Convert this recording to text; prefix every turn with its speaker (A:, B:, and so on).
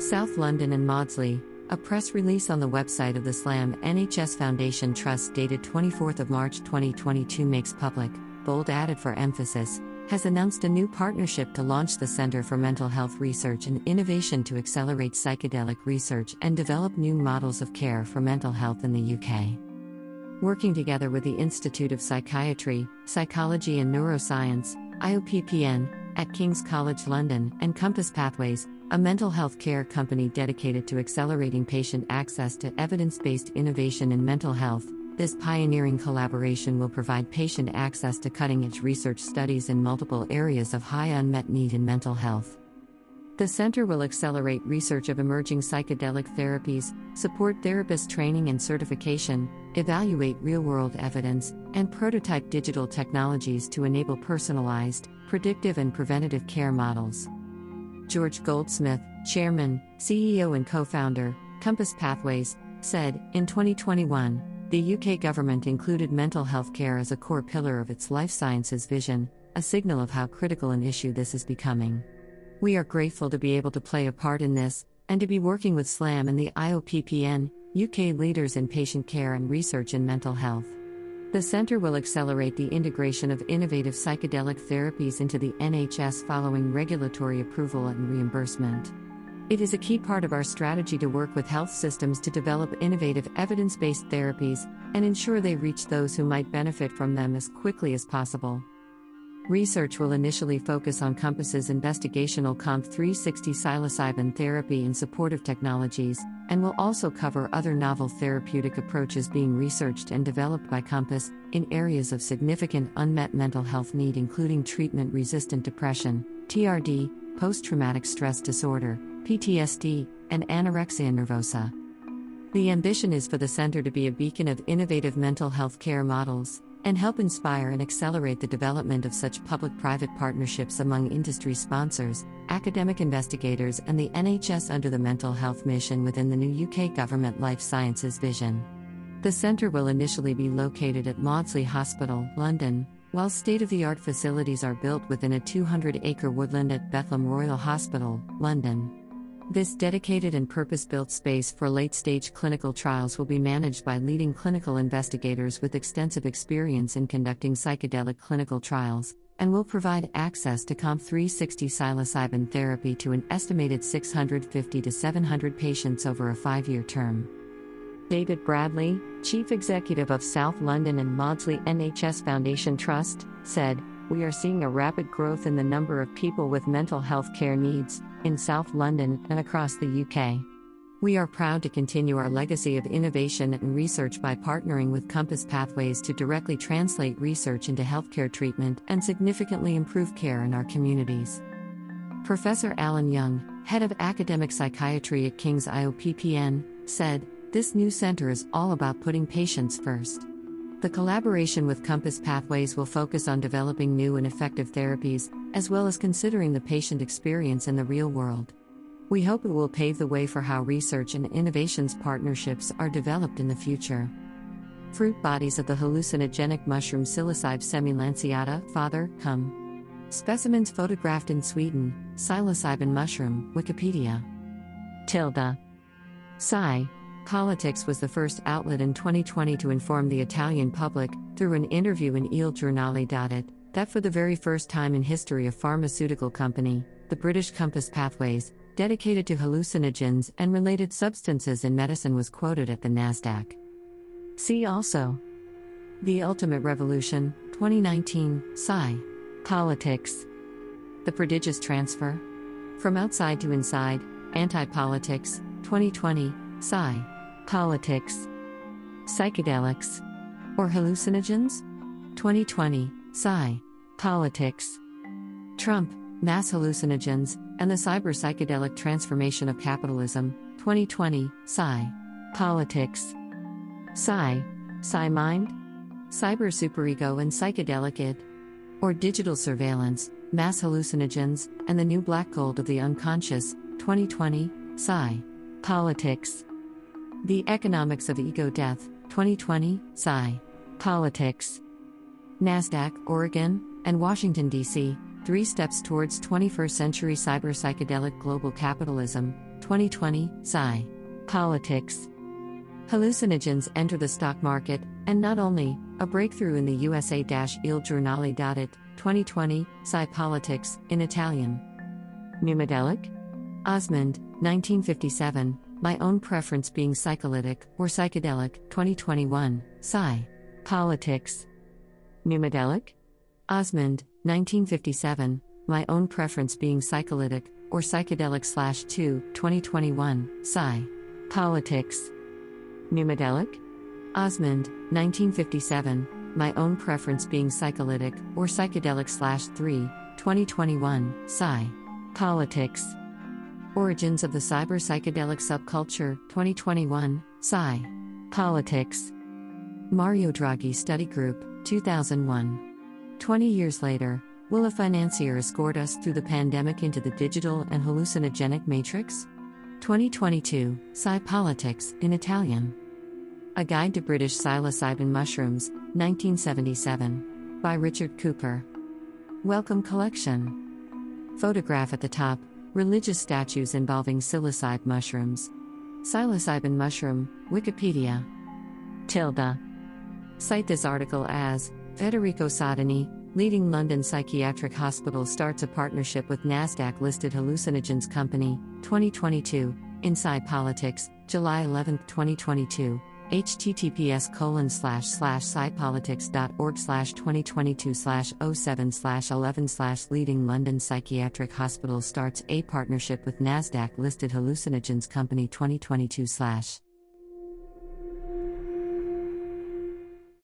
A: South London and Maudsley, a press release on the website of the SLAM NHS Foundation Trust dated 24 March 2022 makes public, bold added for emphasis, has announced a new partnership to launch the Center for Mental Health Research and Innovation to accelerate psychedelic research and develop new models of care for mental health in the UK. Working together with the Institute of Psychiatry, Psychology and Neuroscience, IOPPN, at King's College London, and Compass Pathways, a mental health care company dedicated to accelerating patient access to evidence based innovation in mental health. This pioneering collaboration will provide patient access to cutting edge research studies in multiple areas of high unmet need in mental health. The center will accelerate research of emerging psychedelic therapies, support therapist training and certification, evaluate real world evidence, and prototype digital technologies to enable personalized, predictive, and preventative care models. George Goldsmith, Chairman, CEO, and co founder, Compass Pathways, said In 2021, the UK government included mental health care as a core pillar of its life sciences vision, a signal of how critical an issue this is becoming. We are grateful to be able to play a part in this, and to be working with SLAM and the IOPPN, UK leaders in patient care and research in mental health. The center will accelerate the integration of innovative psychedelic therapies into the NHS following regulatory approval and reimbursement. It is a key part of our strategy to work with health systems to develop innovative evidence based therapies and ensure they reach those who might benefit from them as quickly as possible. Research will initially focus on Compass's investigational COMP360 psilocybin therapy and supportive technologies, and will also cover other novel therapeutic approaches being researched and developed by Compass in areas of significant unmet mental health need, including treatment resistant depression, TRD, post traumatic stress disorder, PTSD, and anorexia nervosa. The ambition is for the center to be a beacon of innovative mental health care models and help inspire and accelerate the development of such public private partnerships among industry sponsors, academic investigators, and the NHS under the mental health mission within the new UK government life sciences vision. The centre will initially be located at Maudsley Hospital, London, while state of the art facilities are built within a 200 acre woodland at Bethlem Royal Hospital, London. This dedicated and purpose built space for late stage clinical trials will be managed by leading clinical investigators with extensive experience in conducting psychedelic clinical trials, and will provide access to COMP360 psilocybin therapy to an estimated 650 to 700 patients over a five year term. David Bradley, Chief Executive of South London and Maudsley NHS Foundation Trust, said, We are seeing a rapid growth in the number of people with mental health care needs in South London and across the UK. We are proud to continue our legacy of innovation and research by partnering with Compass Pathways to directly translate research into healthcare treatment and significantly improve care in our communities. Professor Allan Young, head of academic psychiatry at King's IOPPN, said, This new center is all about putting patients first. The collaboration with Compass Pathways will focus on developing new and effective therapies, as well as considering the patient experience in the real world. We hope it will pave the way for how research and innovations partnerships are developed in the future. Fruit bodies of the hallucinogenic mushroom Psilocybe semilanceata, father, come. Specimens photographed in Sweden, psilocybin mushroom, Wikipedia. Tilda. Psi, Politics was the first outlet in 2020 to inform the Italian public, through an interview in Il Giornale. That for the very first time in history a pharmaceutical company, the British Compass Pathways, dedicated to hallucinogens and related substances in medicine was quoted at the Nasdaq. See also The Ultimate Revolution, 2019, Psi. Politics. The Prodigious Transfer. From Outside to Inside, Anti Politics, 2020, Psi. Politics. Psychedelics. Or hallucinogens? 2020, Psi. Politics. Trump, Mass Hallucinogens, and the Cyber Psychedelic Transformation of Capitalism, 2020, Psi. Politics. Psi. Psi Mind? Cyber Superego and Psychedelic Id? Or Digital Surveillance, Mass Hallucinogens, and the New Black Gold of the Unconscious, 2020, Psi. Politics. The Economics of Ego Death, 2020, Psi. Politics. NASDAQ, Oregon, and Washington, D.C., Three Steps Towards 21st Century Cyber Psychedelic Global Capitalism, 2020, Psi. Politics. Hallucinogens enter the stock market, and not only, a breakthrough in the USA Il Giornale.it, 2020, Psi Politics, in Italian. Pneumodelic? Osmond, 1957, My Own Preference Being Psycholytic or Psychedelic, 2021, Psi. Politics. Pneumodelic? Osmond, 1957, My Own Preference Being Psycholytic or Psychedelic slash 2, 2021, Psi. Politics. Pneumodelic? Osmond, 1957, My Own Preference Being Psycholytic or Psychedelic slash 3, 2021, Psi. Politics. Origins of the Cyber Psychedelic Subculture, 2021, Psi. Politics. Mario Draghi Study Group, 2001. 20 years later, will a financier escort us through the pandemic into the digital and hallucinogenic matrix? 2022, Psi Politics, in Italian. A Guide to British Psilocybin Mushrooms, 1977. By Richard Cooper. Wellcome Collection. Photograph at the top Religious statues involving psilocybe mushrooms. Psilocybin mushroom, Wikipedia. Tilda. Cite this article as Federico Soldani, leading London psychiatric hospital, starts a partnership with NASDAQ listed hallucinogens company, 2022, Inside Politics, July 11, 2022 https colon slash slash psipolitics.org slash 2022 slash 07 slash 11 slash leading London Psychiatric Hospital starts a partnership with NASDAQ listed hallucinogens company 2022 slash